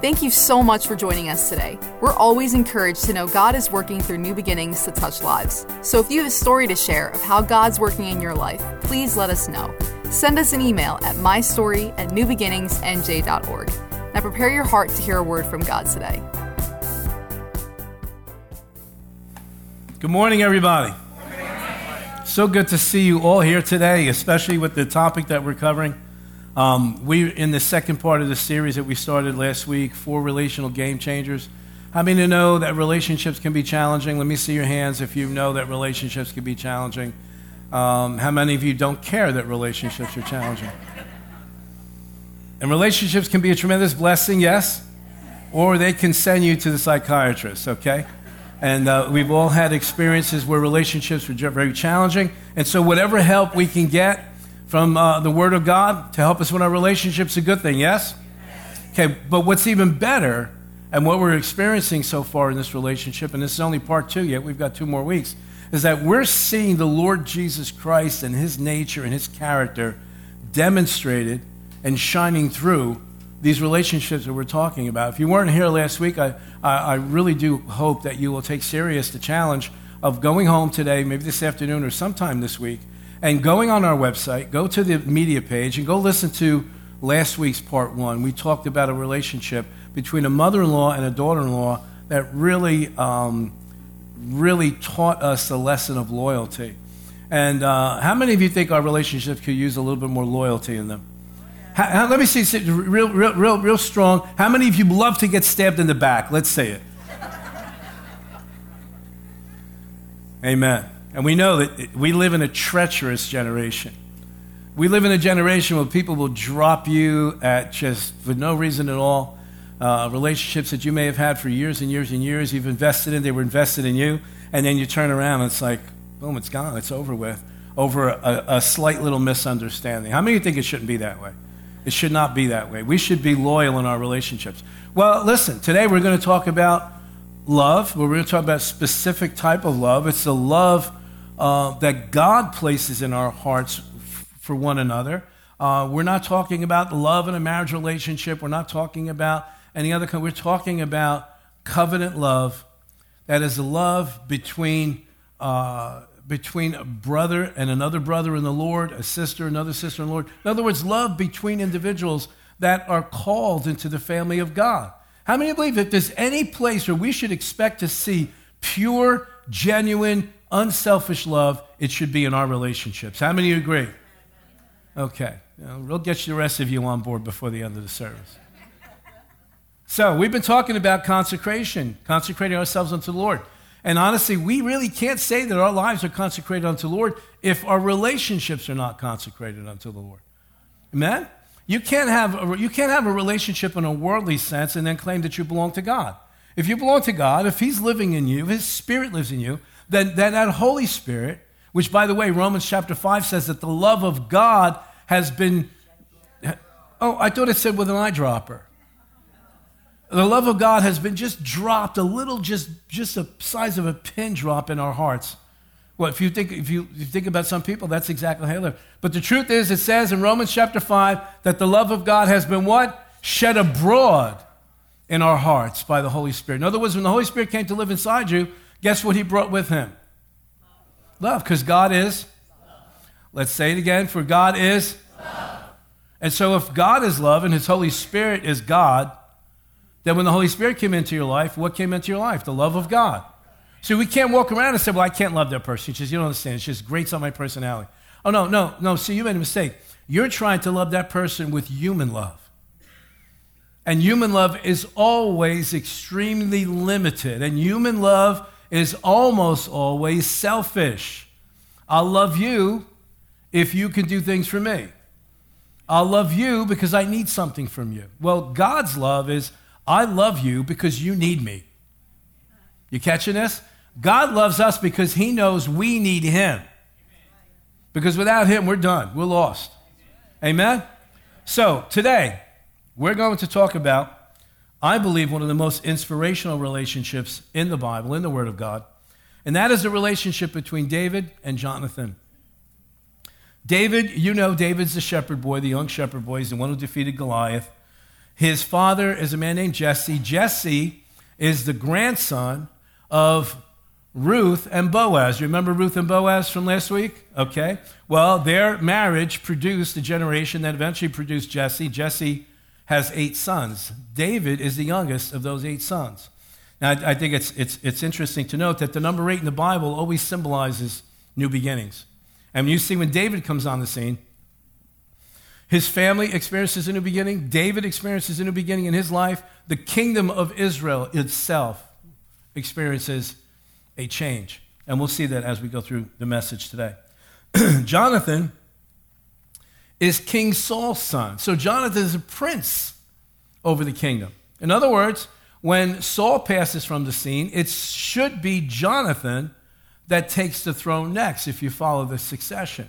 Thank you so much for joining us today. We're always encouraged to know God is working through new beginnings to touch lives. So if you have a story to share of how God's working in your life, please let us know. Send us an email at mystory at newbeginningsnj.org. Now prepare your heart to hear a word from God today. Good morning, everybody. So good to see you all here today, especially with the topic that we're covering. Um, we in the second part of the series that we started last week, four relational game changers. How many know that relationships can be challenging? Let me see your hands if you know that relationships can be challenging. Um, how many of you don't care that relationships are challenging? And relationships can be a tremendous blessing, yes, or they can send you to the psychiatrist, okay? And uh, we've all had experiences where relationships were very challenging. And so, whatever help we can get from uh, the Word of God to help us with our relationships a good thing, yes? Okay, but what's even better, and what we're experiencing so far in this relationship, and this is only part two yet, we've got two more weeks, is that we're seeing the Lord Jesus Christ and His nature and His character demonstrated and shining through these relationships that we're talking about. If you weren't here last week, I, I, I really do hope that you will take serious the challenge of going home today, maybe this afternoon or sometime this week, and going on our website, go to the media page and go listen to last week's part one. We talked about a relationship between a mother in law and a daughter in law that really, um, really taught us the lesson of loyalty. And uh, how many of you think our relationships could use a little bit more loyalty in them? How, how, let me see, real, real, real, real strong. How many of you love to get stabbed in the back? Let's say it. Amen. And we know that we live in a treacherous generation. We live in a generation where people will drop you at just for no reason at all. Uh, relationships that you may have had for years and years and years, you've invested in, they were invested in you, and then you turn around and it's like, boom, it's gone, it's over with, over a, a slight little misunderstanding. How many of you think it shouldn't be that way? It should not be that way. We should be loyal in our relationships. Well, listen, today we're going to talk about love. We're going to talk about a specific type of love. It's the love uh, that God places in our hearts f- for one another. Uh, we're not talking about love in a marriage relationship. We're not talking about any other kind. We're talking about covenant love. That is a love between, uh, between a brother and another brother in the Lord, a sister, another sister in the Lord. In other words, love between individuals that are called into the family of God. How many believe that there's any place where we should expect to see pure, genuine, unselfish love, it should be in our relationships. How many you agree? Okay. we'll get the rest of you on board before the end of the service. So, we've been talking about consecration, consecrating ourselves unto the Lord. And honestly, we really can't say that our lives are consecrated unto the Lord if our relationships are not consecrated unto the Lord. Amen? You can't have a, you can't have a relationship in a worldly sense and then claim that you belong to God. If you belong to God, if He's living in you, if His Spirit lives in you, then, then that Holy Spirit, which by the way, Romans chapter 5 says that the love of God has been. Oh, I thought it said with an eyedropper. The love of God has been just dropped a little, just, just the size of a pin drop in our hearts. Well, if you think if you, if you think about some people, that's exactly how they live. But the truth is, it says in Romans chapter five that the love of God has been what shed abroad in our hearts by the Holy Spirit. In other words, when the Holy Spirit came to live inside you, Guess what he brought with him? Love, because God is. Let's say it again. For God is. And so, if God is love and His Holy Spirit is God, then when the Holy Spirit came into your life, what came into your life? The love of God. See, we can't walk around and say, Well, I can't love that person. She says, you don't understand. It's just grates on my personality. Oh, no, no, no. See, you made a mistake. You're trying to love that person with human love. And human love is always extremely limited. And human love is almost always selfish. I'll love you if you can do things for me. I'll love you because I need something from you. Well, God's love is I love you because you need me. You catching this? God loves us because he knows we need him. Because without him, we're done. We're lost. Amen? So, today, we're going to talk about I believe, one of the most inspirational relationships in the Bible, in the Word of God, and that is the relationship between David and Jonathan. David, you know, David's the shepherd boy, the young shepherd boy. He's the one who defeated Goliath. His father is a man named Jesse. Jesse is the grandson of Ruth and Boaz. You remember Ruth and Boaz from last week? Okay. Well, their marriage produced a generation that eventually produced Jesse. Jesse has eight sons. David is the youngest of those eight sons. Now, I think it's, it's, it's interesting to note that the number eight in the Bible always symbolizes new beginnings. And you see when David comes on the scene, his family experiences a new beginning. David experiences a new beginning in his life. The kingdom of Israel itself experiences a change. And we'll see that as we go through the message today. Jonathan is King Saul's son. So Jonathan is a prince over the kingdom. In other words, when Saul passes from the scene, it should be Jonathan that takes the throne next if you follow the succession.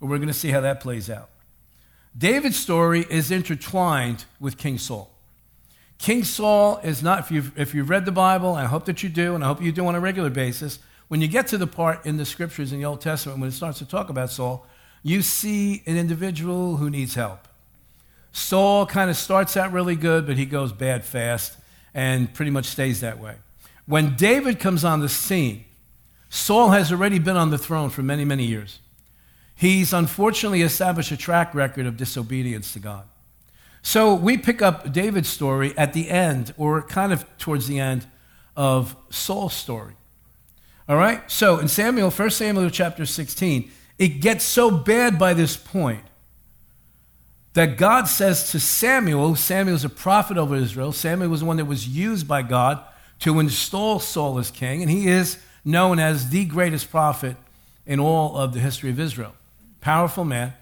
But we're going to see how that plays out. David's story is intertwined with King Saul. King Saul is not, if you've, if you've read the Bible, I hope that you do, and I hope you do on a regular basis, when you get to the part in the scriptures in the Old Testament when it starts to talk about Saul, you see an individual who needs help. Saul kind of starts out really good, but he goes bad fast and pretty much stays that way. When David comes on the scene, Saul has already been on the throne for many, many years. He's unfortunately established a track record of disobedience to God. So we pick up David's story at the end, or kind of towards the end of Saul's story. All right? So in Samuel, 1 Samuel chapter 16, it gets so bad by this point that God says to Samuel, Samuel is a prophet over Israel. Samuel was the one that was used by God to install Saul as king, and he is known as the greatest prophet in all of the history of Israel. Powerful man.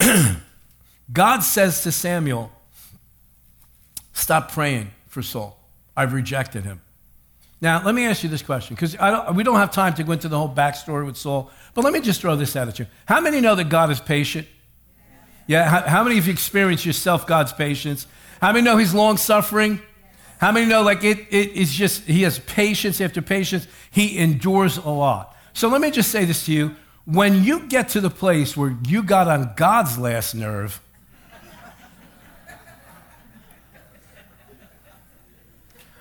God says to Samuel, Stop praying for Saul. I've rejected him. Now, let me ask you this question, because we don't have time to go into the whole backstory with Saul, but let me just throw this out at you. How many know that God is patient? Yeah, how, how many of you experienced yourself God's patience? How many know He's long suffering? How many know, like, it, it is just, He has patience after patience? He endures a lot. So let me just say this to you. When you get to the place where you got on God's last nerve,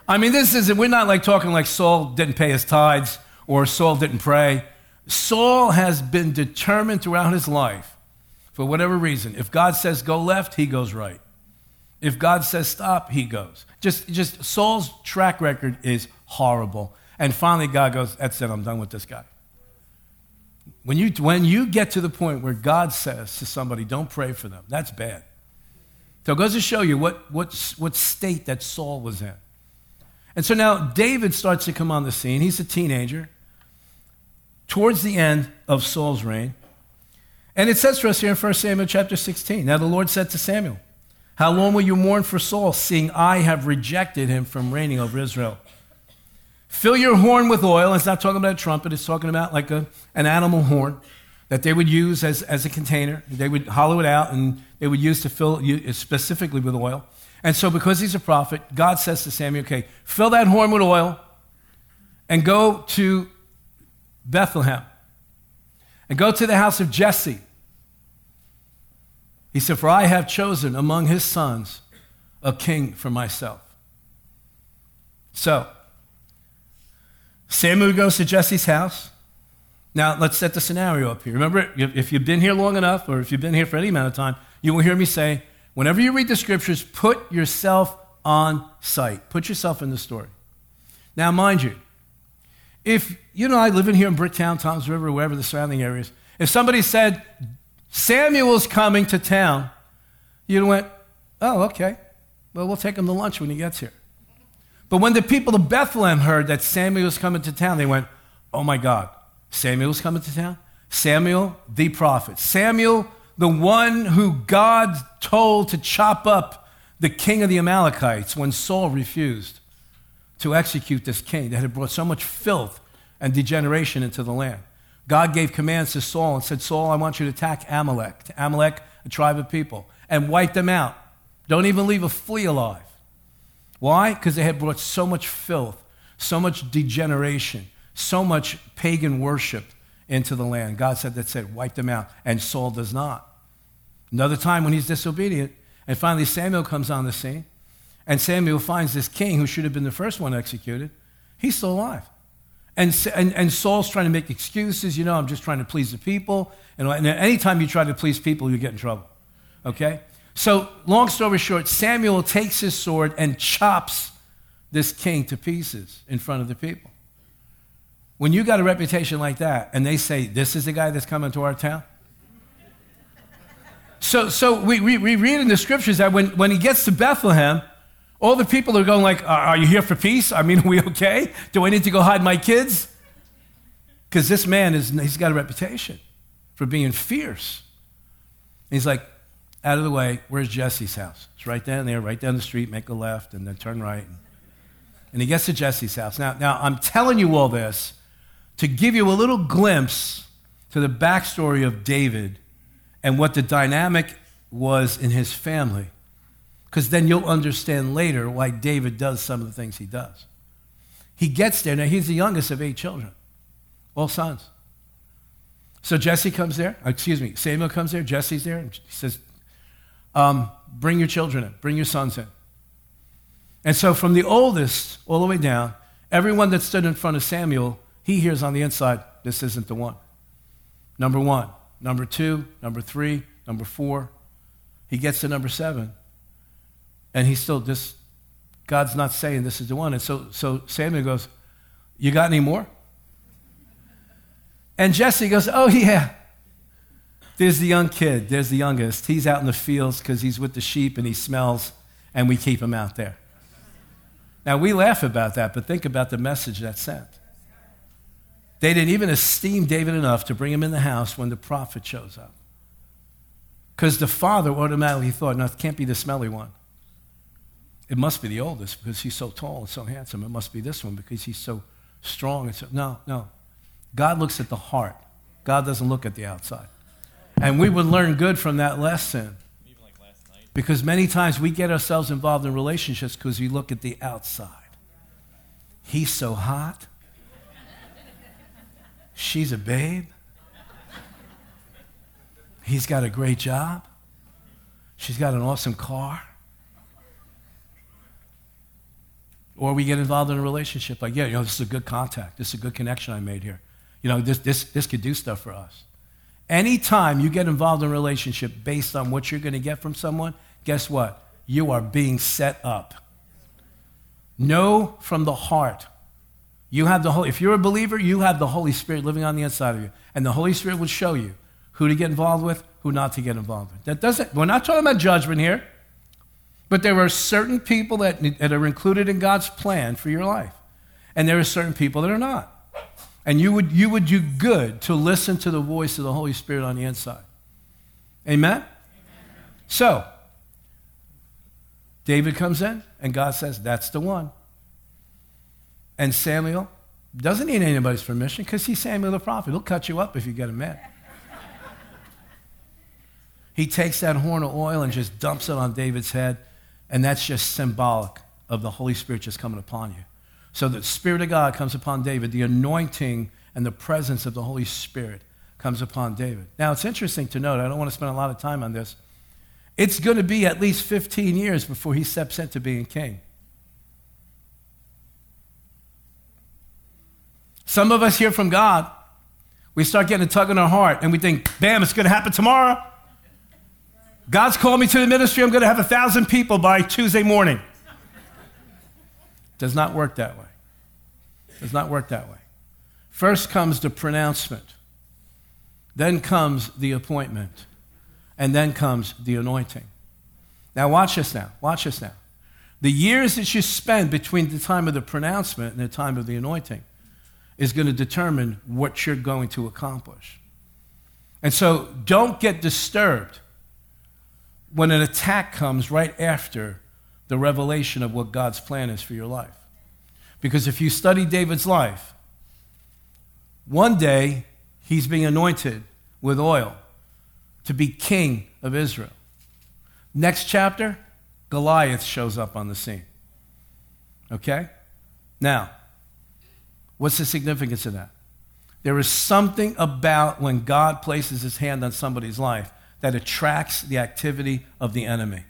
I mean, this is, we're not like talking like Saul didn't pay his tithes or Saul didn't pray. Saul has been determined throughout his life, for whatever reason, if God says go left, he goes right. If God says stop, he goes. Just, just Saul's track record is horrible. And finally, God goes, That's it, I'm done with this guy. When you, when you get to the point where God says to somebody, Don't pray for them, that's bad. So it goes to show you what, what, what state that Saul was in. And so now David starts to come on the scene. He's a teenager towards the end of Saul's reign. And it says for us here in 1 Samuel chapter 16 Now the Lord said to Samuel, How long will you mourn for Saul, seeing I have rejected him from reigning over Israel? Fill your horn with oil. It's not talking about a trumpet, it's talking about like a, an animal horn that they would use as, as a container. They would hollow it out and they would use to fill it specifically with oil. And so, because he's a prophet, God says to Samuel, okay, fill that horn with oil and go to Bethlehem and go to the house of Jesse. He said, For I have chosen among his sons a king for myself. So, Samuel goes to Jesse's house. Now, let's set the scenario up here. Remember, if you've been here long enough, or if you've been here for any amount of time, you will hear me say, Whenever you read the scriptures, put yourself on site. Put yourself in the story. Now, mind you, if you know I live in here in Bricktown, Toms River, wherever the surrounding areas, if somebody said Samuel's coming to town, you'd went, oh, okay. Well, we'll take him to lunch when he gets here. But when the people of Bethlehem heard that Samuel was coming to town, they went, oh my God, Samuel's coming to town? Samuel, the prophet. Samuel, the one who God told to chop up the king of the Amalekites when Saul refused to execute this king that had brought so much filth and degeneration into the land. God gave commands to Saul and said, Saul, I want you to attack Amalek, Amalek, a tribe of people, and wipe them out. Don't even leave a flea alive. Why? Because they had brought so much filth, so much degeneration, so much pagan worship into the land. God said, That's it, wipe them out. And Saul does not. Another time when he's disobedient, And finally, Samuel comes on the scene. And Samuel finds this king who should have been the first one executed. He's still alive. And, and, and Saul's trying to make excuses. You know, I'm just trying to please the people. And, and anytime you try to please people, you get in trouble. Okay? So, long story short, Samuel takes his sword and chops this king to pieces in front of the people. When you got a reputation like that, and they say, This is the guy that's coming to our town, so, so we, we, we read in the scriptures that when, when he gets to Bethlehem, all the people are going like, are you here for peace? I mean, are we okay? Do I need to go hide my kids? Because this man, is, he's got a reputation for being fierce. And he's like, out of the way, where's Jesse's house? It's right down there, right down the street, make a left, and then turn right. And he gets to Jesse's house. Now, now I'm telling you all this to give you a little glimpse to the backstory of David and what the dynamic was in his family. Because then you'll understand later why David does some of the things he does. He gets there. Now, he's the youngest of eight children, all sons. So Jesse comes there. Excuse me, Samuel comes there. Jesse's there. And he says, um, Bring your children in, bring your sons in. And so, from the oldest all the way down, everyone that stood in front of Samuel, he hears on the inside, This isn't the one. Number one number two, number three, number four. He gets to number seven, and he's still just, God's not saying this is the one. And so, so Samuel goes, You got any more? And Jesse goes, Oh, yeah. There's the young kid. There's the youngest. He's out in the fields because he's with the sheep and he smells, and we keep him out there. Now, we laugh about that, but think about the message that sent. They didn't even esteem David enough to bring him in the house when the prophet shows up. Because the father automatically thought, no, it can't be the smelly one. It must be the oldest because he's so tall and so handsome. It must be this one because he's so strong. And so, no, no. God looks at the heart. God doesn't look at the outside. And we would learn good from that lesson. Because many times we get ourselves involved in relationships because we look at the outside. He's so hot. She's a babe. He's got a great job. She's got an awesome car. Or we get involved in a relationship like, yeah, you know, this is a good contact. This is a good connection I made here. You know, this, this, this could do stuff for us. Anytime you get involved in a relationship based on what you're going to get from someone, guess what? You are being set up. Know from the heart you have the Holy, if you're a believer, you have the Holy Spirit living on the inside of you. And the Holy Spirit will show you who to get involved with, who not to get involved with. That doesn't, we're not talking about judgment here, but there are certain people that, that are included in God's plan for your life. And there are certain people that are not. And you would, you would do good to listen to the voice of the Holy Spirit on the inside. Amen? Amen? So, David comes in, and God says, That's the one. And Samuel doesn't need anybody's permission because he's Samuel the prophet. He'll cut you up if you get him mad. he takes that horn of oil and just dumps it on David's head, and that's just symbolic of the Holy Spirit just coming upon you. So the Spirit of God comes upon David, the anointing and the presence of the Holy Spirit comes upon David. Now, it's interesting to note, I don't want to spend a lot of time on this. It's going to be at least 15 years before he steps into being king. Some of us hear from God. We start getting a tug in our heart and we think, bam, it's going to happen tomorrow. God's called me to the ministry. I'm going to have a thousand people by Tuesday morning. Does not work that way. Does not work that way. First comes the pronouncement, then comes the appointment, and then comes the anointing. Now, watch this now. Watch this now. The years that you spend between the time of the pronouncement and the time of the anointing is going to determine what you're going to accomplish. And so don't get disturbed when an attack comes right after the revelation of what God's plan is for your life. Because if you study David's life, one day he's being anointed with oil to be king of Israel. Next chapter, Goliath shows up on the scene. Okay? Now, What's the significance of that? There is something about when God places his hand on somebody's life that attracts the activity of the enemy.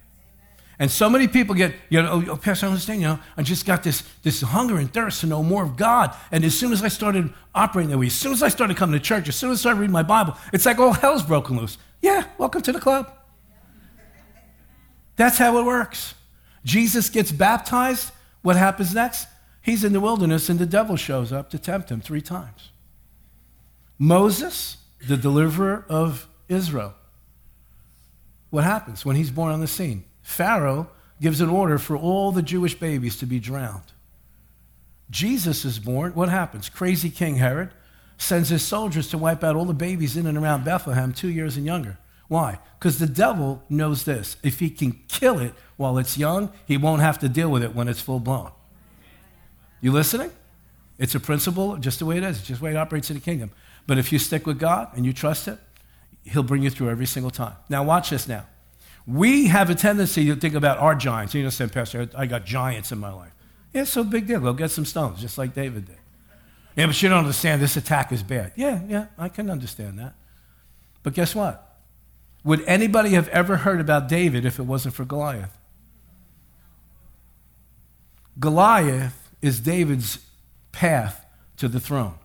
And so many people get, you know, oh, oh, Pastor, I understand, you know, I just got this, this hunger and thirst to know more of God. And as soon as I started operating that way, as soon as I started coming to church, as soon as I started reading my Bible, it's like all hell's broken loose. Yeah, welcome to the club. That's how it works. Jesus gets baptized. What happens next? He's in the wilderness and the devil shows up to tempt him three times. Moses, the deliverer of Israel. What happens when he's born on the scene? Pharaoh gives an order for all the Jewish babies to be drowned. Jesus is born. What happens? Crazy King Herod sends his soldiers to wipe out all the babies in and around Bethlehem, two years and younger. Why? Because the devil knows this. If he can kill it while it's young, he won't have to deal with it when it's full blown. You listening? It's a principle, just the way it is. Just the way it operates in the kingdom. But if you stick with God and you trust it, He'll bring you through every single time. Now, watch this now. We have a tendency to think about our giants. You know, say, Pastor, I got giants in my life. Yeah, so big deal. Go get some stones, just like David did. Yeah, but you don't understand. This attack is bad. Yeah, yeah, I can understand that. But guess what? Would anybody have ever heard about David if it wasn't for Goliath? Goliath is David's path to the throne.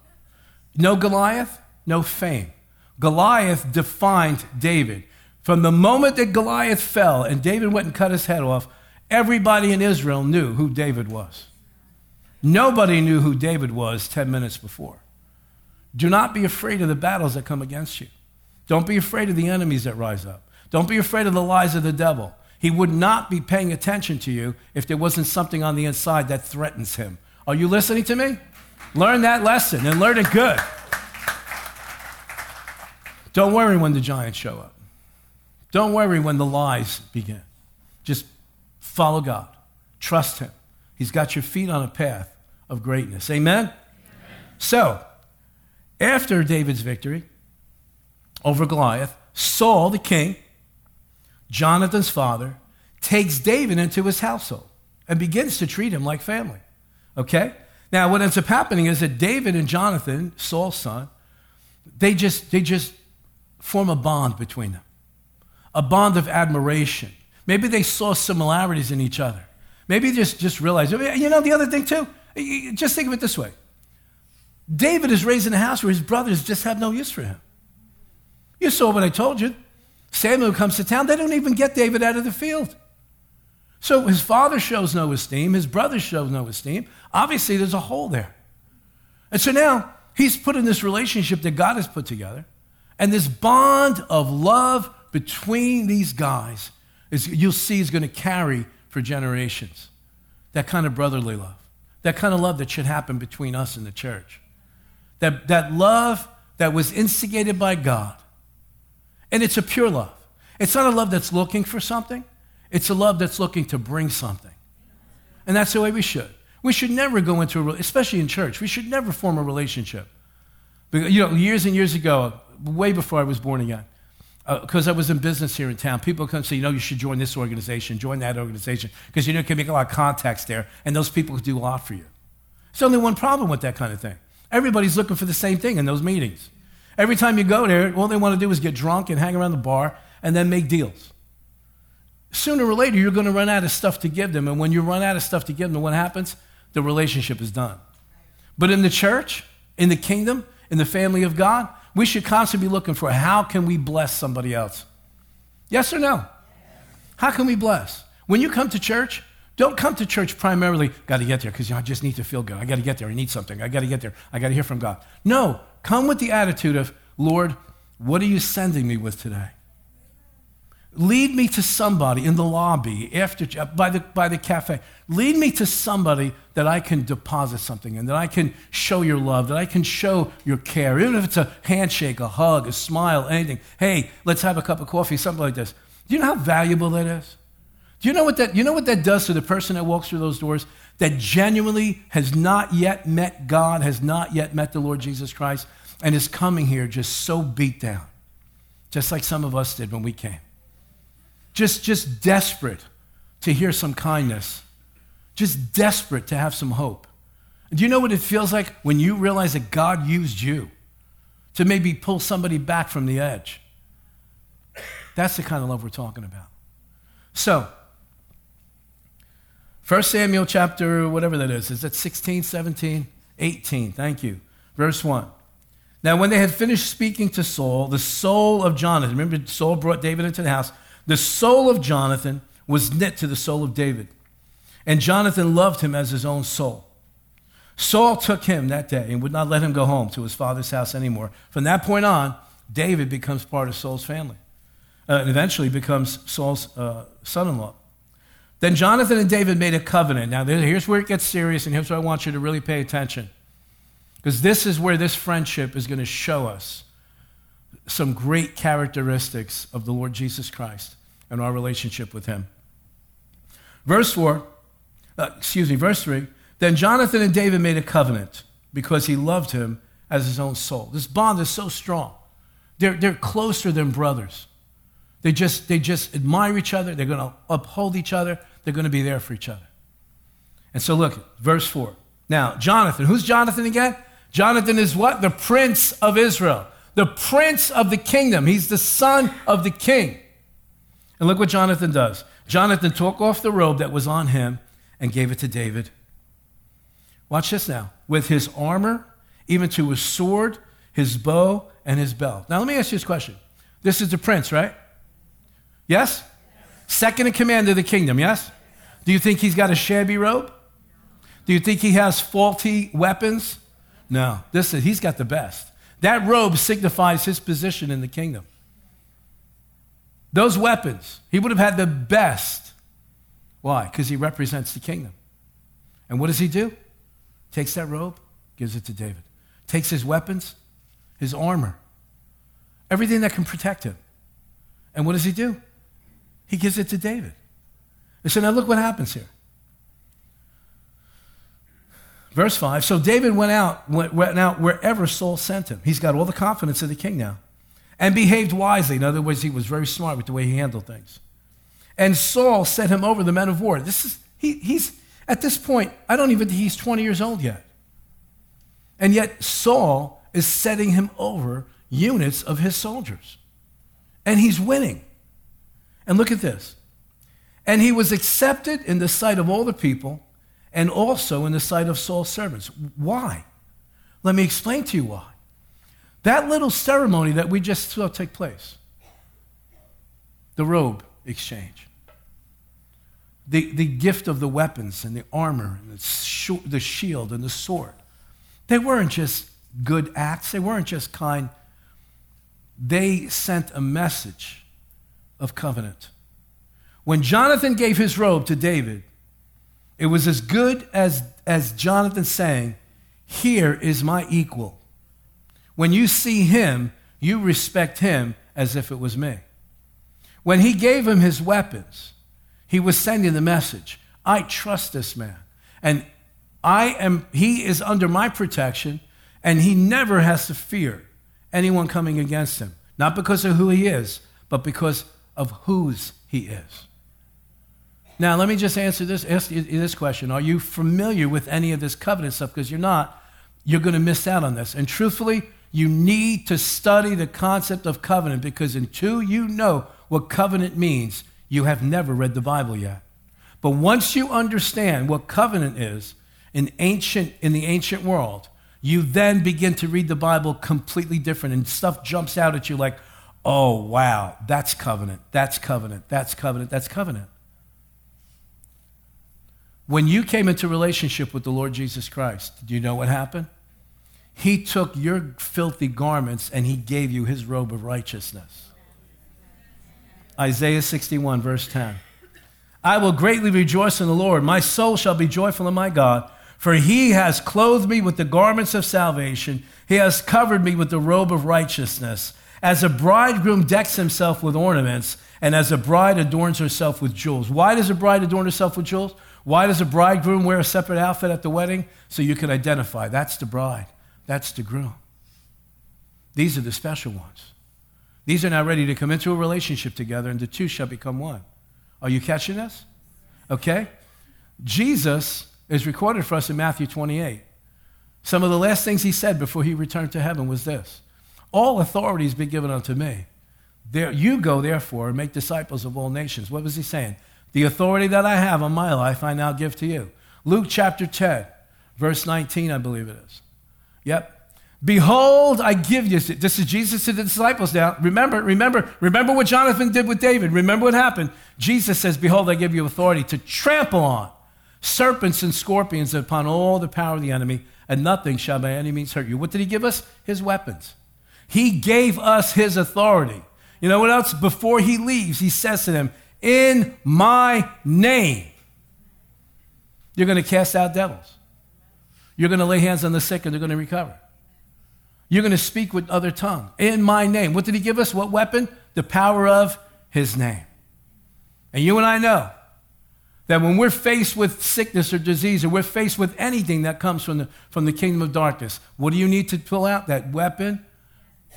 No Goliath, no fame. Goliath defined David. From the moment that Goliath fell and David went and cut his head off, everybody in Israel knew who David was. Nobody knew who David was 10 minutes before. Do not be afraid of the battles that come against you. Don't be afraid of the enemies that rise up. Don't be afraid of the lies of the devil. He would not be paying attention to you if there wasn't something on the inside that threatens him. Are you listening to me? Learn that lesson and learn it good. Don't worry when the giants show up. Don't worry when the lies begin. Just follow God. Trust Him. He's got your feet on a path of greatness. Amen? Amen? So, after David's victory over Goliath, Saul, the king, Jonathan's father, takes David into his household and begins to treat him like family. Okay? Now, what ends up happening is that David and Jonathan, Saul's son, they just, they just form a bond between them, a bond of admiration. Maybe they saw similarities in each other. Maybe just, just realized, you know, the other thing too, just think of it this way David is raised in a house where his brothers just have no use for him. You saw what I told you. Samuel comes to town, they don't even get David out of the field. So his father shows no esteem, his brothers show no esteem. Obviously, there's a hole there. And so now he's put in this relationship that God has put together, and this bond of love between these guys is you'll see is going to carry for generations. That kind of brotherly love. That kind of love that should happen between us and the church. That, that love that was instigated by God. And it's a pure love. It's not a love that's looking for something. It's a love that's looking to bring something. And that's the way we should. We should never go into a, especially in church, we should never form a relationship. You know, years and years ago, way before I was born again, because uh, I was in business here in town, people come say, you know, you should join this organization, join that organization, because you know, you can make a lot of contacts there, and those people do a lot for you. There's only one problem with that kind of thing. Everybody's looking for the same thing in those meetings. Every time you go there, all they want to do is get drunk and hang around the bar and then make deals sooner or later you're going to run out of stuff to give them. And when you run out of stuff to give them, what happens? The relationship is done. But in the church, in the kingdom, in the family of God, we should constantly be looking for how can we bless somebody else? Yes or no? How can we bless? When you come to church, don't come to church primarily, got to get there because you know, I just need to feel good. I got to get there. I need something. I got to get there. I got to hear from God. No, come with the attitude of, Lord, what are you sending me with today? Lead me to somebody in the lobby, after, by, the, by the cafe. Lead me to somebody that I can deposit something in, that I can show your love, that I can show your care, even if it's a handshake, a hug, a smile, anything. Hey, let's have a cup of coffee, something like this. Do you know how valuable that is? Do you know what that, you know what that does to the person that walks through those doors that genuinely has not yet met God, has not yet met the Lord Jesus Christ, and is coming here just so beat down, just like some of us did when we came? just, just desperate to hear some kindness, just desperate to have some hope. Do you know what it feels like when you realize that God used you to maybe pull somebody back from the edge? That's the kind of love we're talking about. So, 1 Samuel chapter, whatever that is, is that 16, 17, 18? Thank you. Verse 1. Now, when they had finished speaking to Saul, the soul of Jonathan, remember Saul brought David into the house, the soul of Jonathan was knit to the soul of David. And Jonathan loved him as his own soul. Saul took him that day and would not let him go home to his father's house anymore. From that point on, David becomes part of Saul's family uh, and eventually becomes Saul's uh, son in law. Then Jonathan and David made a covenant. Now, here's where it gets serious, and here's where I want you to really pay attention. Because this is where this friendship is going to show us some great characteristics of the Lord Jesus Christ and our relationship with Him. Verse 4, uh, excuse me, verse 3 Then Jonathan and David made a covenant because he loved him as his own soul. This bond is so strong. They're, they're closer than brothers. They just, they just admire each other. They're going to uphold each other. They're going to be there for each other. And so look, verse 4. Now, Jonathan, who's Jonathan again? Jonathan is what? The prince of Israel, the prince of the kingdom. He's the son of the king. And look what Jonathan does. Jonathan took off the robe that was on him and gave it to David. Watch this now. With his armor, even to his sword, his bow, and his belt. Now, let me ask you this question. This is the prince, right? Yes? Second in command of the kingdom, yes? Do you think he's got a shabby robe? Do you think he has faulty weapons? No. This is, he's got the best. That robe signifies his position in the kingdom. Those weapons, he would have had the best. Why? Because he represents the kingdom. And what does he do? Takes that robe, gives it to David. Takes his weapons, his armor, everything that can protect him. And what does he do? He gives it to David. And so now look what happens here. Verse 5 So David went out, went, went out wherever Saul sent him. He's got all the confidence of the king now. And behaved wisely. In other words, he was very smart with the way he handled things. And Saul set him over the men of war. This is, he, he's, at this point, I don't even think he's 20 years old yet. And yet Saul is setting him over units of his soldiers. And he's winning. And look at this. And he was accepted in the sight of all the people and also in the sight of Saul's servants. Why? Let me explain to you why. That little ceremony that we just saw take place, the robe exchange, the, the gift of the weapons and the armor and the, sh- the shield and the sword, they weren't just good acts, they weren't just kind. They sent a message of covenant. When Jonathan gave his robe to David, it was as good as, as Jonathan saying, Here is my equal. When you see him, you respect him as if it was me. When he gave him his weapons, he was sending the message I trust this man. And I am, he is under my protection, and he never has to fear anyone coming against him. Not because of who he is, but because of whose he is. Now, let me just answer this, ask you this question. Are you familiar with any of this covenant stuff? Because you're not, you're going to miss out on this. And truthfully, you need to study the concept of covenant because until you know what covenant means, you have never read the Bible yet. But once you understand what covenant is in ancient in the ancient world, you then begin to read the Bible completely different and stuff jumps out at you like, "Oh, wow, that's covenant. That's covenant. That's covenant. That's covenant." When you came into relationship with the Lord Jesus Christ, do you know what happened? He took your filthy garments and he gave you his robe of righteousness. Isaiah 61, verse 10. I will greatly rejoice in the Lord. My soul shall be joyful in my God, for he has clothed me with the garments of salvation. He has covered me with the robe of righteousness. As a bridegroom decks himself with ornaments, and as a bride adorns herself with jewels. Why does a bride adorn herself with jewels? Why does a bridegroom wear a separate outfit at the wedding? So you can identify that's the bride, that's the groom. These are the special ones. These are now ready to come into a relationship together, and the two shall become one. Are you catching this? Okay? Jesus is recorded for us in Matthew 28. Some of the last things he said before he returned to heaven was this All authority has been given unto me. There, you go, therefore, and make disciples of all nations. What was he saying? The authority that I have on my life, I now give to you. Luke chapter 10, verse 19, I believe it is. Yep. Behold, I give you. This is Jesus to the disciples now. Remember, remember, remember what Jonathan did with David. Remember what happened. Jesus says, Behold, I give you authority to trample on serpents and scorpions upon all the power of the enemy, and nothing shall by any means hurt you. What did he give us? His weapons. He gave us his authority. You know what else? Before he leaves, he says to them, In my name, you're going to cast out devils. You're going to lay hands on the sick and they're going to recover. You're going to speak with other tongue in my name. What did he give us? What weapon? The power of his name. And you and I know that when we're faced with sickness or disease, or we're faced with anything that comes from the, from the kingdom of darkness, what do you need to pull out? That weapon?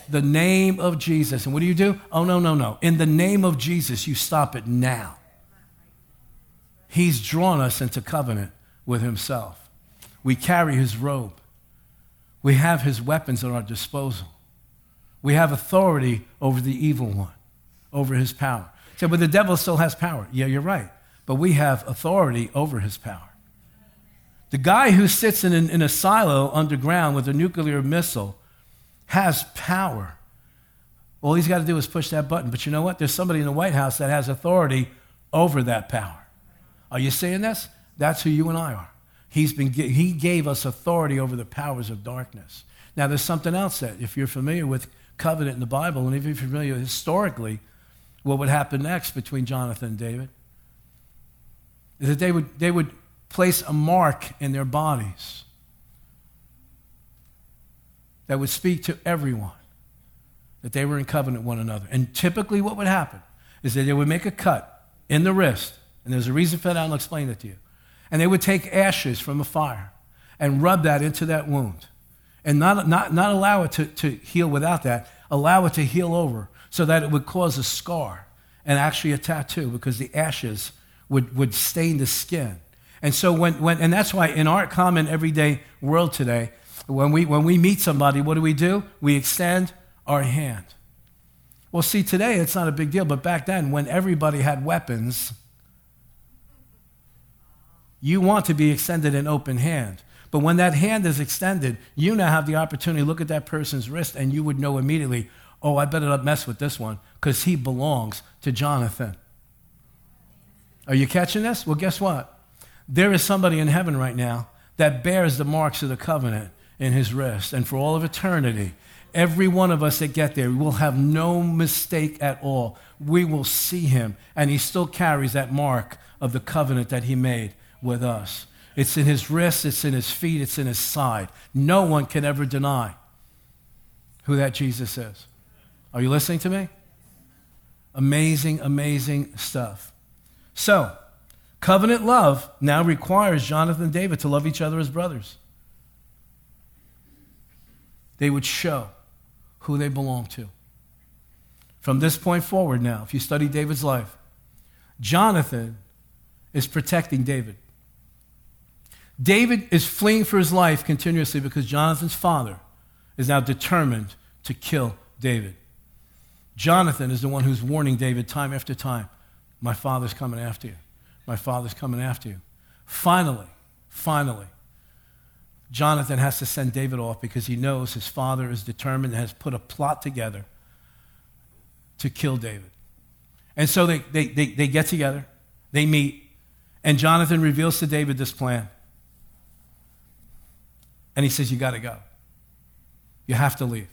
The name of Jesus. And what do you do? Oh, no, no, no. In the name of Jesus, you stop it now. He's drawn us into covenant with himself. We carry his robe. We have his weapons at our disposal. We have authority over the evil one, over his power. So, but the devil still has power. Yeah, you're right. But we have authority over his power. The guy who sits in, in a silo underground with a nuclear missile has power. All he's got to do is push that button. But you know what? There's somebody in the White House that has authority over that power. Are you seeing this? That's who you and I are. He's been, he gave us authority over the powers of darkness. Now, there's something else that, if you're familiar with covenant in the Bible, and if you're familiar historically, what would happen next between Jonathan and David? Is that they would, they would place a mark in their bodies that would speak to everyone that they were in covenant with one another. And typically, what would happen is that they would make a cut in the wrist, and there's a reason for that, I'll explain it to you. And they would take ashes from a fire and rub that into that wound and not, not, not allow it to, to heal without that, allow it to heal over so that it would cause a scar and actually a tattoo because the ashes would, would stain the skin. And so when, when and that's why in our common everyday world today, when we when we meet somebody, what do we do? We extend our hand. Well, see, today it's not a big deal, but back then, when everybody had weapons, you want to be extended an open hand. But when that hand is extended, you now have the opportunity to look at that person's wrist and you would know immediately, oh, I better not mess with this one because he belongs to Jonathan. Are you catching this? Well, guess what? There is somebody in heaven right now that bears the marks of the covenant in his wrist. And for all of eternity, every one of us that get there will have no mistake at all. We will see him, and he still carries that mark of the covenant that he made with us. It's in his wrist, it's in his feet, it's in his side. No one can ever deny who that Jesus is. Are you listening to me? Amazing, amazing stuff. So, covenant love now requires Jonathan and David to love each other as brothers. They would show who they belong to. From this point forward, now, if you study David's life, Jonathan is protecting David. David is fleeing for his life continuously because Jonathan's father is now determined to kill David. Jonathan is the one who's warning David time after time My father's coming after you. My father's coming after you. Finally, finally, Jonathan has to send David off because he knows his father is determined and has put a plot together to kill David. And so they, they, they, they get together, they meet, and Jonathan reveals to David this plan. And he says, You got to go. You have to leave.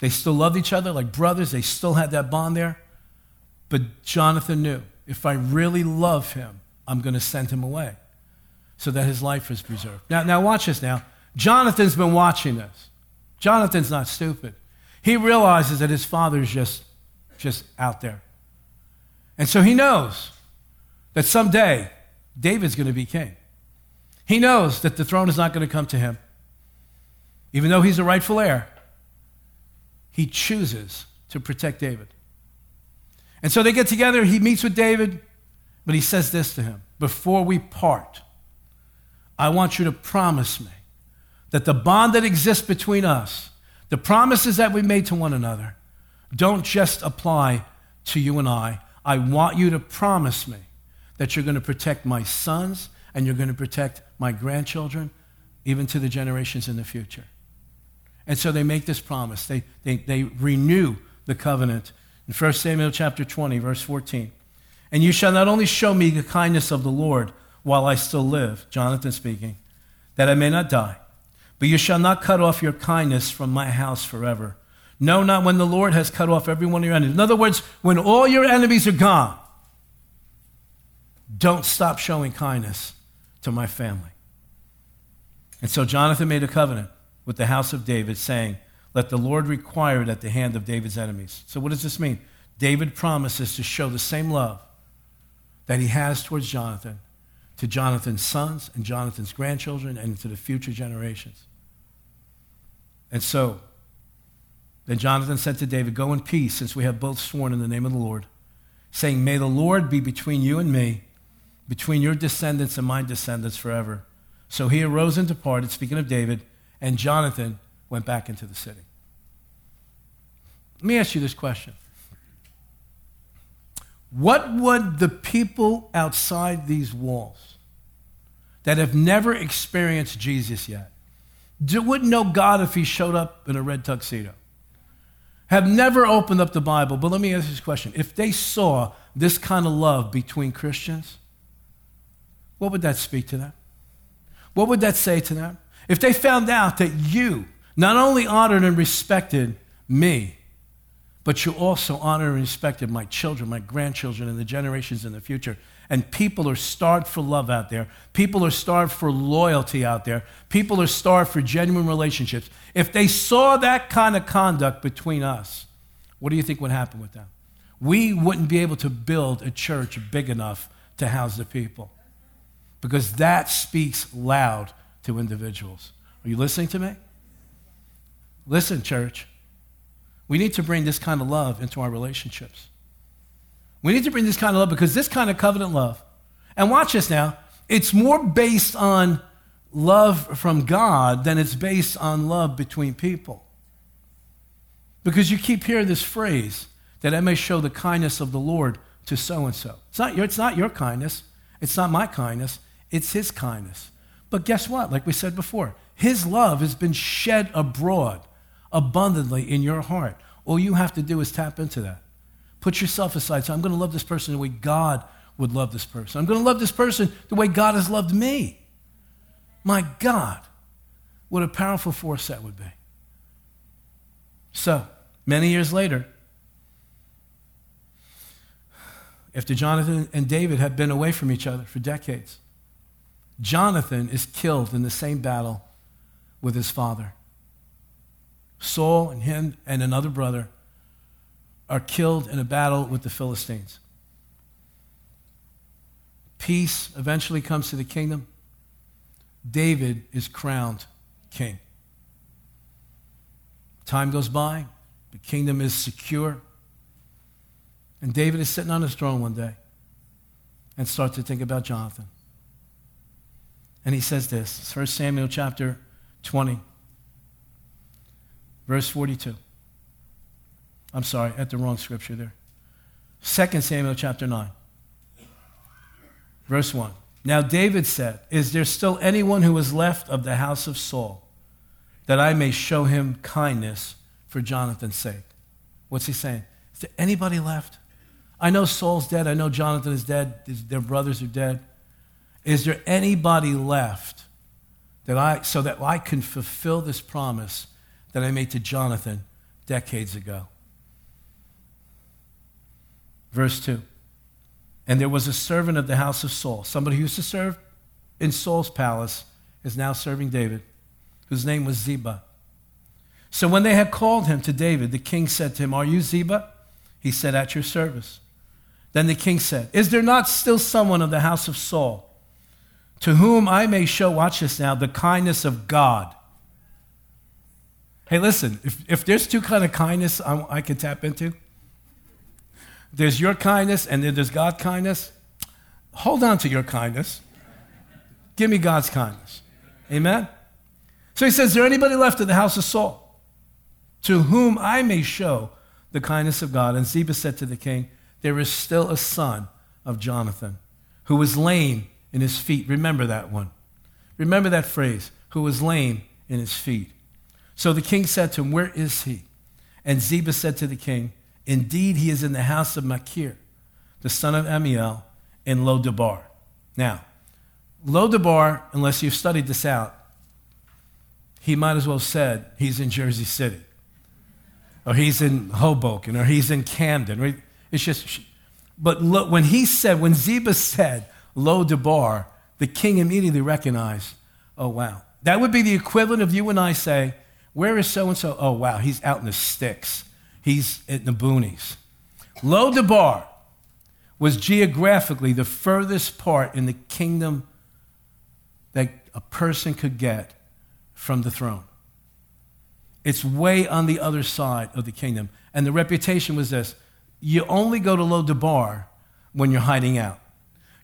They still loved each other like brothers, they still had that bond there. But Jonathan knew if I really love him, I'm going to send him away so that his life is preserved. Now, now watch this now. Jonathan's been watching this. Jonathan's not stupid. He realizes that his father is just, just out there. And so he knows that someday David's going to be king. He knows that the throne is not going to come to him. Even though he's the rightful heir, he chooses to protect David. And so they get together, he meets with David, but he says this to him Before we part, I want you to promise me that the bond that exists between us, the promises that we made to one another, don't just apply to you and I. I want you to promise me that you're going to protect my sons and you're going to protect my grandchildren, even to the generations in the future. And so they make this promise. They, they, they renew the covenant. In 1 Samuel chapter 20, verse 14. And you shall not only show me the kindness of the Lord while I still live, Jonathan speaking, that I may not die, but you shall not cut off your kindness from my house forever. No, not when the Lord has cut off every one of your enemies. In other words, when all your enemies are gone, don't stop showing kindness to my family. And so Jonathan made a covenant with the house of David, saying, Let the Lord require it at the hand of David's enemies. So, what does this mean? David promises to show the same love that he has towards Jonathan to Jonathan's sons and Jonathan's grandchildren and to the future generations. And so, then Jonathan said to David, Go in peace, since we have both sworn in the name of the Lord, saying, May the Lord be between you and me, between your descendants and my descendants forever. So he arose and departed, speaking of David, and Jonathan went back into the city. Let me ask you this question What would the people outside these walls that have never experienced Jesus yet, wouldn't know God if he showed up in a red tuxedo, have never opened up the Bible, but let me ask this question. If they saw this kind of love between Christians, what would that speak to them? What would that say to them? If they found out that you not only honored and respected me, but you also honor and respected my children, my grandchildren, and the generations in the future. And people are starved for love out there. People are starved for loyalty out there. People are starved for genuine relationships. If they saw that kind of conduct between us, what do you think would happen with them? We wouldn't be able to build a church big enough to house the people because that speaks loud to individuals. Are you listening to me? Listen, church. We need to bring this kind of love into our relationships. We need to bring this kind of love because this kind of covenant love, and watch this now, it's more based on love from God than it's based on love between people. Because you keep hearing this phrase that I may show the kindness of the Lord to so and so. It's not your, it's not your kindness. It's not my kindness. It's his kindness. But guess what? Like we said before, His love has been shed abroad abundantly in your heart. All you have to do is tap into that. Put yourself aside. So I'm going to love this person the way God would love this person. I'm going to love this person the way God has loved me. My God, what a powerful force that would be. So, many years later, after Jonathan and David had been away from each other for decades, Jonathan is killed in the same battle with his father. Saul and him and another brother are killed in a battle with the Philistines. Peace eventually comes to the kingdom. David is crowned king. Time goes by, the kingdom is secure. And David is sitting on his throne one day and starts to think about Jonathan. And he says this 1 Samuel chapter 20, verse 42. I'm sorry, at the wrong scripture there. 2 Samuel chapter 9, verse 1. Now David said, Is there still anyone who is left of the house of Saul that I may show him kindness for Jonathan's sake? What's he saying? Is there anybody left? I know Saul's dead. I know Jonathan is dead. Their brothers are dead. Is there anybody left that I, so that I can fulfill this promise that I made to Jonathan decades ago? Verse 2. And there was a servant of the house of Saul, somebody who used to serve in Saul's palace, is now serving David, whose name was Ziba. So when they had called him to David, the king said to him, Are you Ziba? He said, At your service. Then the king said, Is there not still someone of the house of Saul? to whom I may show, watch this now, the kindness of God. Hey, listen, if, if there's two kind of kindness I, I can tap into, there's your kindness and then there's God's kindness. Hold on to your kindness. Give me God's kindness. Amen? So he says, Is there anybody left in the house of Saul to whom I may show the kindness of God? And Ziba said to the king, there is still a son of Jonathan who was lame in his feet. Remember that one. Remember that phrase, who was lame in his feet. So the king said to him, Where is he? And Ziba said to the king, Indeed, he is in the house of Machir, the son of Ammiel, in Lodabar. Now, Lodabar, unless you've studied this out, he might as well have said he's in Jersey City, or he's in Hoboken, or he's in Camden. It's just, but look, when he said, when Ziba said Lodabar, the king immediately recognized, oh, wow. That would be the equivalent of you and I say, where is so and so? Oh, wow, he's out in the sticks. He's in the boonies. Lodabar was geographically the furthest part in the kingdom that a person could get from the throne. It's way on the other side of the kingdom. And the reputation was this you only go to Lodabar when you're hiding out.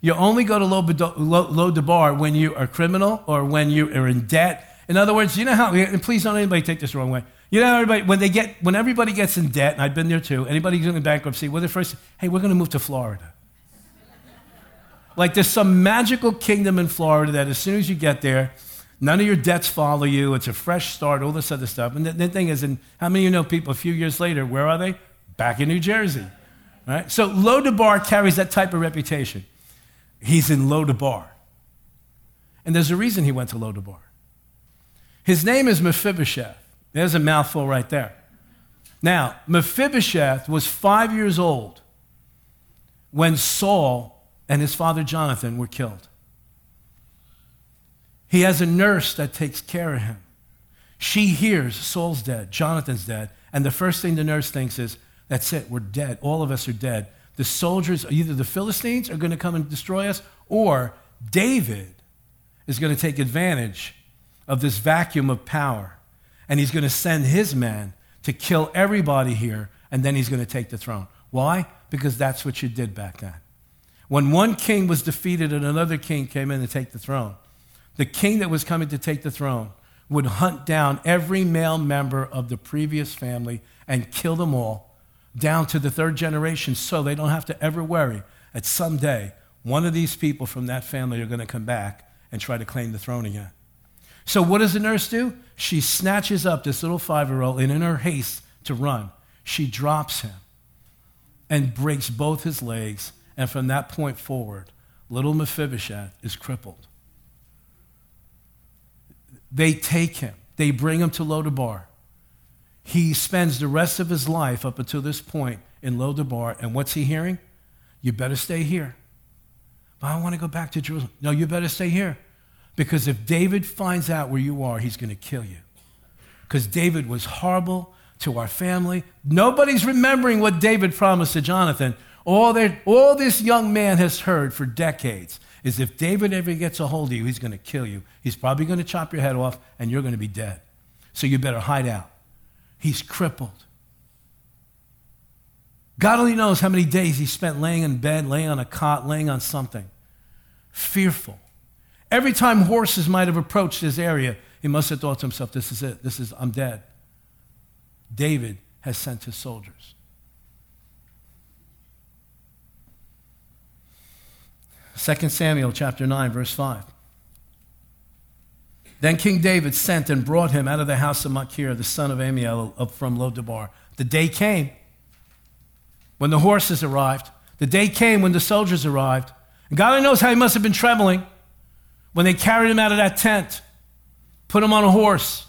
You only go to Lodabar when you are criminal or when you are in debt. In other words, you know how, and please don't anybody take this the wrong way. You know, everybody, when, they get, when everybody gets in debt, and I've been there too, anybody who's in bankruptcy, well, the first, hey, we're going to move to Florida. like there's some magical kingdom in Florida that as soon as you get there, none of your debts follow you. It's a fresh start, all this other stuff. And the, the thing is, and how many of you know people a few years later, where are they? Back in New Jersey. Right? So Lodabar carries that type of reputation. He's in Lodabar. And there's a reason he went to Lodabar. His name is Mephibosheth. There's a mouthful right there. Now, Mephibosheth was five years old when Saul and his father Jonathan were killed. He has a nurse that takes care of him. She hears Saul's dead, Jonathan's dead, and the first thing the nurse thinks is, That's it, we're dead. All of us are dead. The soldiers, either the Philistines are going to come and destroy us, or David is going to take advantage of this vacuum of power and he's going to send his man to kill everybody here, and then he's going to take the throne. Why? Because that's what you did back then. When one king was defeated and another king came in to take the throne, the king that was coming to take the throne would hunt down every male member of the previous family and kill them all down to the third generation so they don't have to ever worry that someday one of these people from that family are going to come back and try to claim the throne again. So, what does the nurse do? She snatches up this little five year old, and in her haste to run, she drops him and breaks both his legs. And from that point forward, little Mephibosheth is crippled. They take him, they bring him to Lodabar. He spends the rest of his life up until this point in Lodabar, and what's he hearing? You better stay here. But I want to go back to Jerusalem. No, you better stay here. Because if David finds out where you are, he's going to kill you. Because David was horrible to our family. Nobody's remembering what David promised to Jonathan. All, that, all this young man has heard for decades is if David ever gets a hold of you, he's going to kill you. He's probably going to chop your head off, and you're going to be dead. So you better hide out. He's crippled. God only knows how many days he spent laying in bed, laying on a cot, laying on something. Fearful. Every time horses might have approached this area, he must have thought to himself, This is it. This is, I'm dead. David has sent his soldiers. Second Samuel chapter 9, verse 5. Then King David sent and brought him out of the house of Machir, the son of Ammiel up from Lodabar. The day came when the horses arrived. The day came when the soldiers arrived. And God only knows how he must have been trembling when they carried him out of that tent, put him on a horse,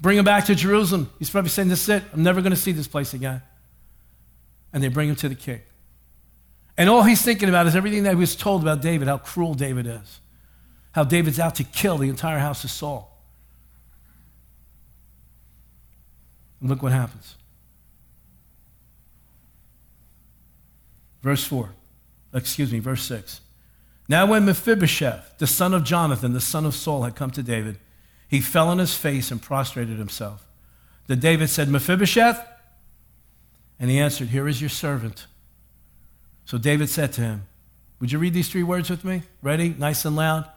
bring him back to Jerusalem. He's probably saying, This is it. I'm never going to see this place again. And they bring him to the king. And all he's thinking about is everything that he was told about David, how cruel David is, how David's out to kill the entire house of Saul. And look what happens. Verse 4, excuse me, verse 6. Now, when Mephibosheth, the son of Jonathan, the son of Saul, had come to David, he fell on his face and prostrated himself. Then David said, Mephibosheth? And he answered, Here is your servant. So David said to him, Would you read these three words with me? Ready? Nice and loud.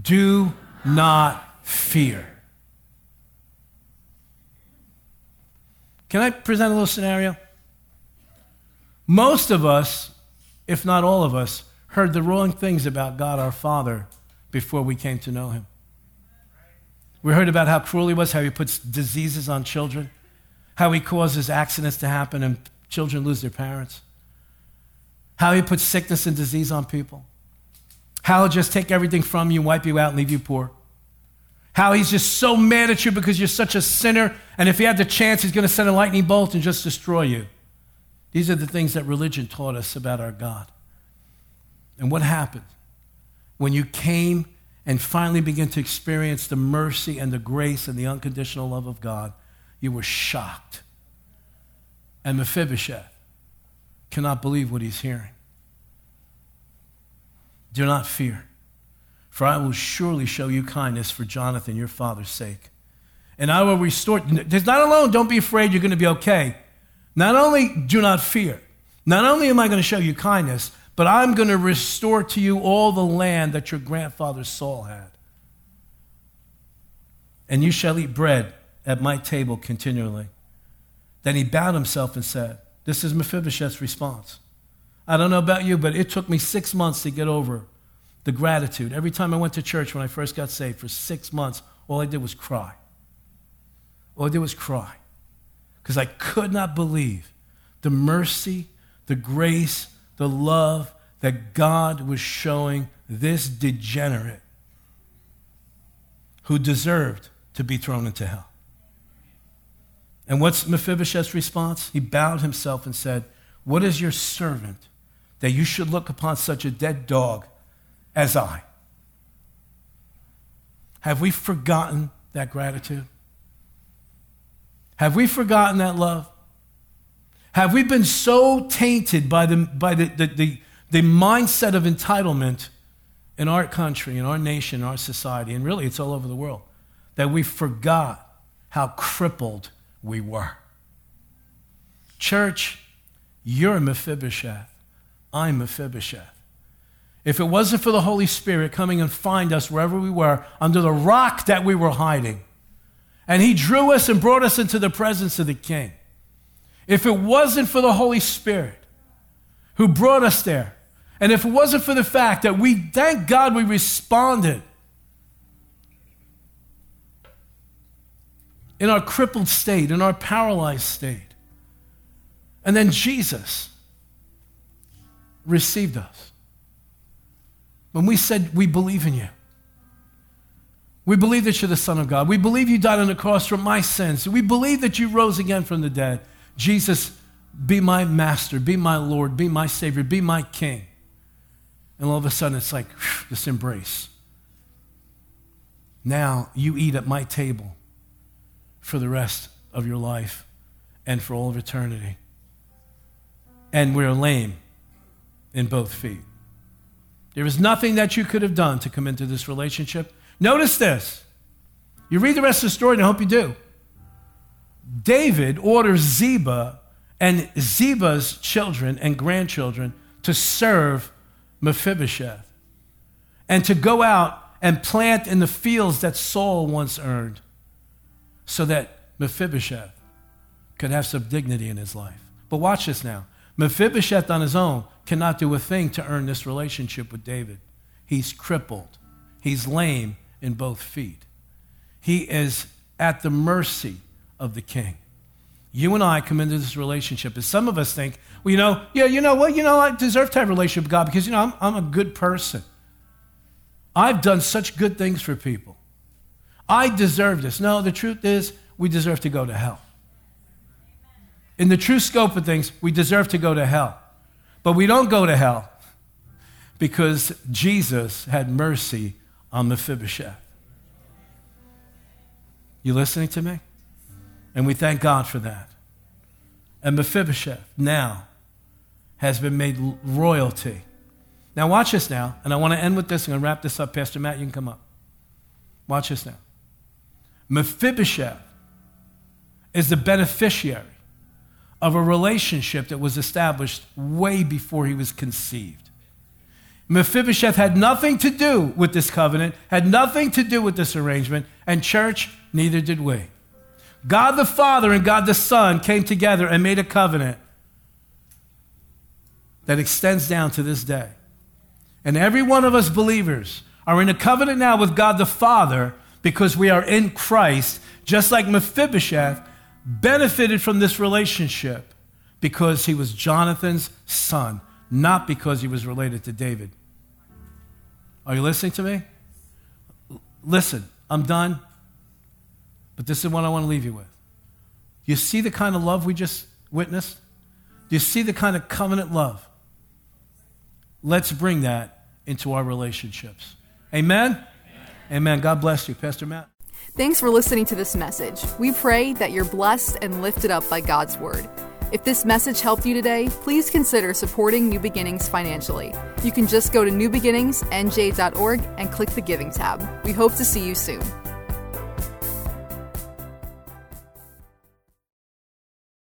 Do not fear. Can I present a little scenario? Most of us if not all of us, heard the wrong things about God our Father before we came to know Him. We heard about how cruel He was, how He puts diseases on children, how He causes accidents to happen and children lose their parents, how He puts sickness and disease on people, how He'll just take everything from you, wipe you out, and leave you poor. How he's just so mad at you because you're such a sinner, and if he had the chance, he's going to send a lightning bolt and just destroy you. These are the things that religion taught us about our God. And what happened? When you came and finally began to experience the mercy and the grace and the unconditional love of God, you were shocked. And Mephibosheth cannot believe what he's hearing. Do not fear, for I will surely show you kindness for Jonathan, your father's sake. And I will restore. There's not alone, don't be afraid, you're going to be okay. Not only do not fear, not only am I going to show you kindness, but I'm going to restore to you all the land that your grandfather Saul had. And you shall eat bread at my table continually. Then he bowed himself and said, This is Mephibosheth's response. I don't know about you, but it took me six months to get over the gratitude. Every time I went to church when I first got saved, for six months, all I did was cry. All I did was cry. Because I could not believe the mercy, the grace, the love that God was showing this degenerate who deserved to be thrown into hell. And what's Mephibosheth's response? He bowed himself and said, What is your servant that you should look upon such a dead dog as I? Have we forgotten that gratitude? Have we forgotten that love? Have we been so tainted by the, by the, the, the, the mindset of entitlement in our country, in our nation, in our society, and really it's all over the world, that we forgot how crippled we were? Church, you're Mephibosheth. I'm Mephibosheth. If it wasn't for the Holy Spirit coming and find us wherever we were, under the rock that we were hiding, and He drew us and brought us into the presence of the King, if it wasn't for the Holy Spirit who brought us there, and if it wasn't for the fact that we, thank God, we responded in our crippled state, in our paralyzed state, and then Jesus received us. When we said, We believe in you. We believe that you're the Son of God. We believe you died on the cross for my sins. We believe that you rose again from the dead. Jesus, be my master, be my Lord, be my Savior, be my King. And all of a sudden, it's like whew, this embrace. Now you eat at my table for the rest of your life and for all of eternity. And we're lame in both feet. There is nothing that you could have done to come into this relationship. Notice this. You read the rest of the story, and I hope you do. David orders Ziba and Ziba's children and grandchildren to serve Mephibosheth and to go out and plant in the fields that Saul once earned so that Mephibosheth could have some dignity in his life. But watch this now. Mephibosheth on his own cannot do a thing to earn this relationship with David. He's crippled, he's lame in both feet. He is at the mercy of the king. You and I come into this relationship, as some of us think, well, you know, yeah, you know what, you know, I deserve to have a relationship with God because, you know, I'm, I'm a good person. I've done such good things for people. I deserve this. No, the truth is, we deserve to go to hell. In the true scope of things, we deserve to go to hell. But we don't go to hell because Jesus had mercy on Mephibosheth. You listening to me? And we thank God for that. And Mephibosheth now has been made royalty. Now, watch this now, and I want to end with this. I'm going to wrap this up. Pastor Matt, you can come up. Watch this now. Mephibosheth is the beneficiary of a relationship that was established way before he was conceived. Mephibosheth had nothing to do with this covenant, had nothing to do with this arrangement, and church, neither did we. God the Father and God the Son came together and made a covenant that extends down to this day. And every one of us believers are in a covenant now with God the Father because we are in Christ, just like Mephibosheth benefited from this relationship because he was Jonathan's son, not because he was related to David. Are you listening to me? Listen, I'm done, but this is what I want to leave you with. You see the kind of love we just witnessed? Do you see the kind of covenant love? Let's bring that into our relationships. Amen? Amen. Amen. God bless you, Pastor Matt. Thanks for listening to this message. We pray that you're blessed and lifted up by God's Word. If this message helped you today, please consider supporting New Beginnings financially. You can just go to newbeginningsnj.org and click the Giving tab. We hope to see you soon.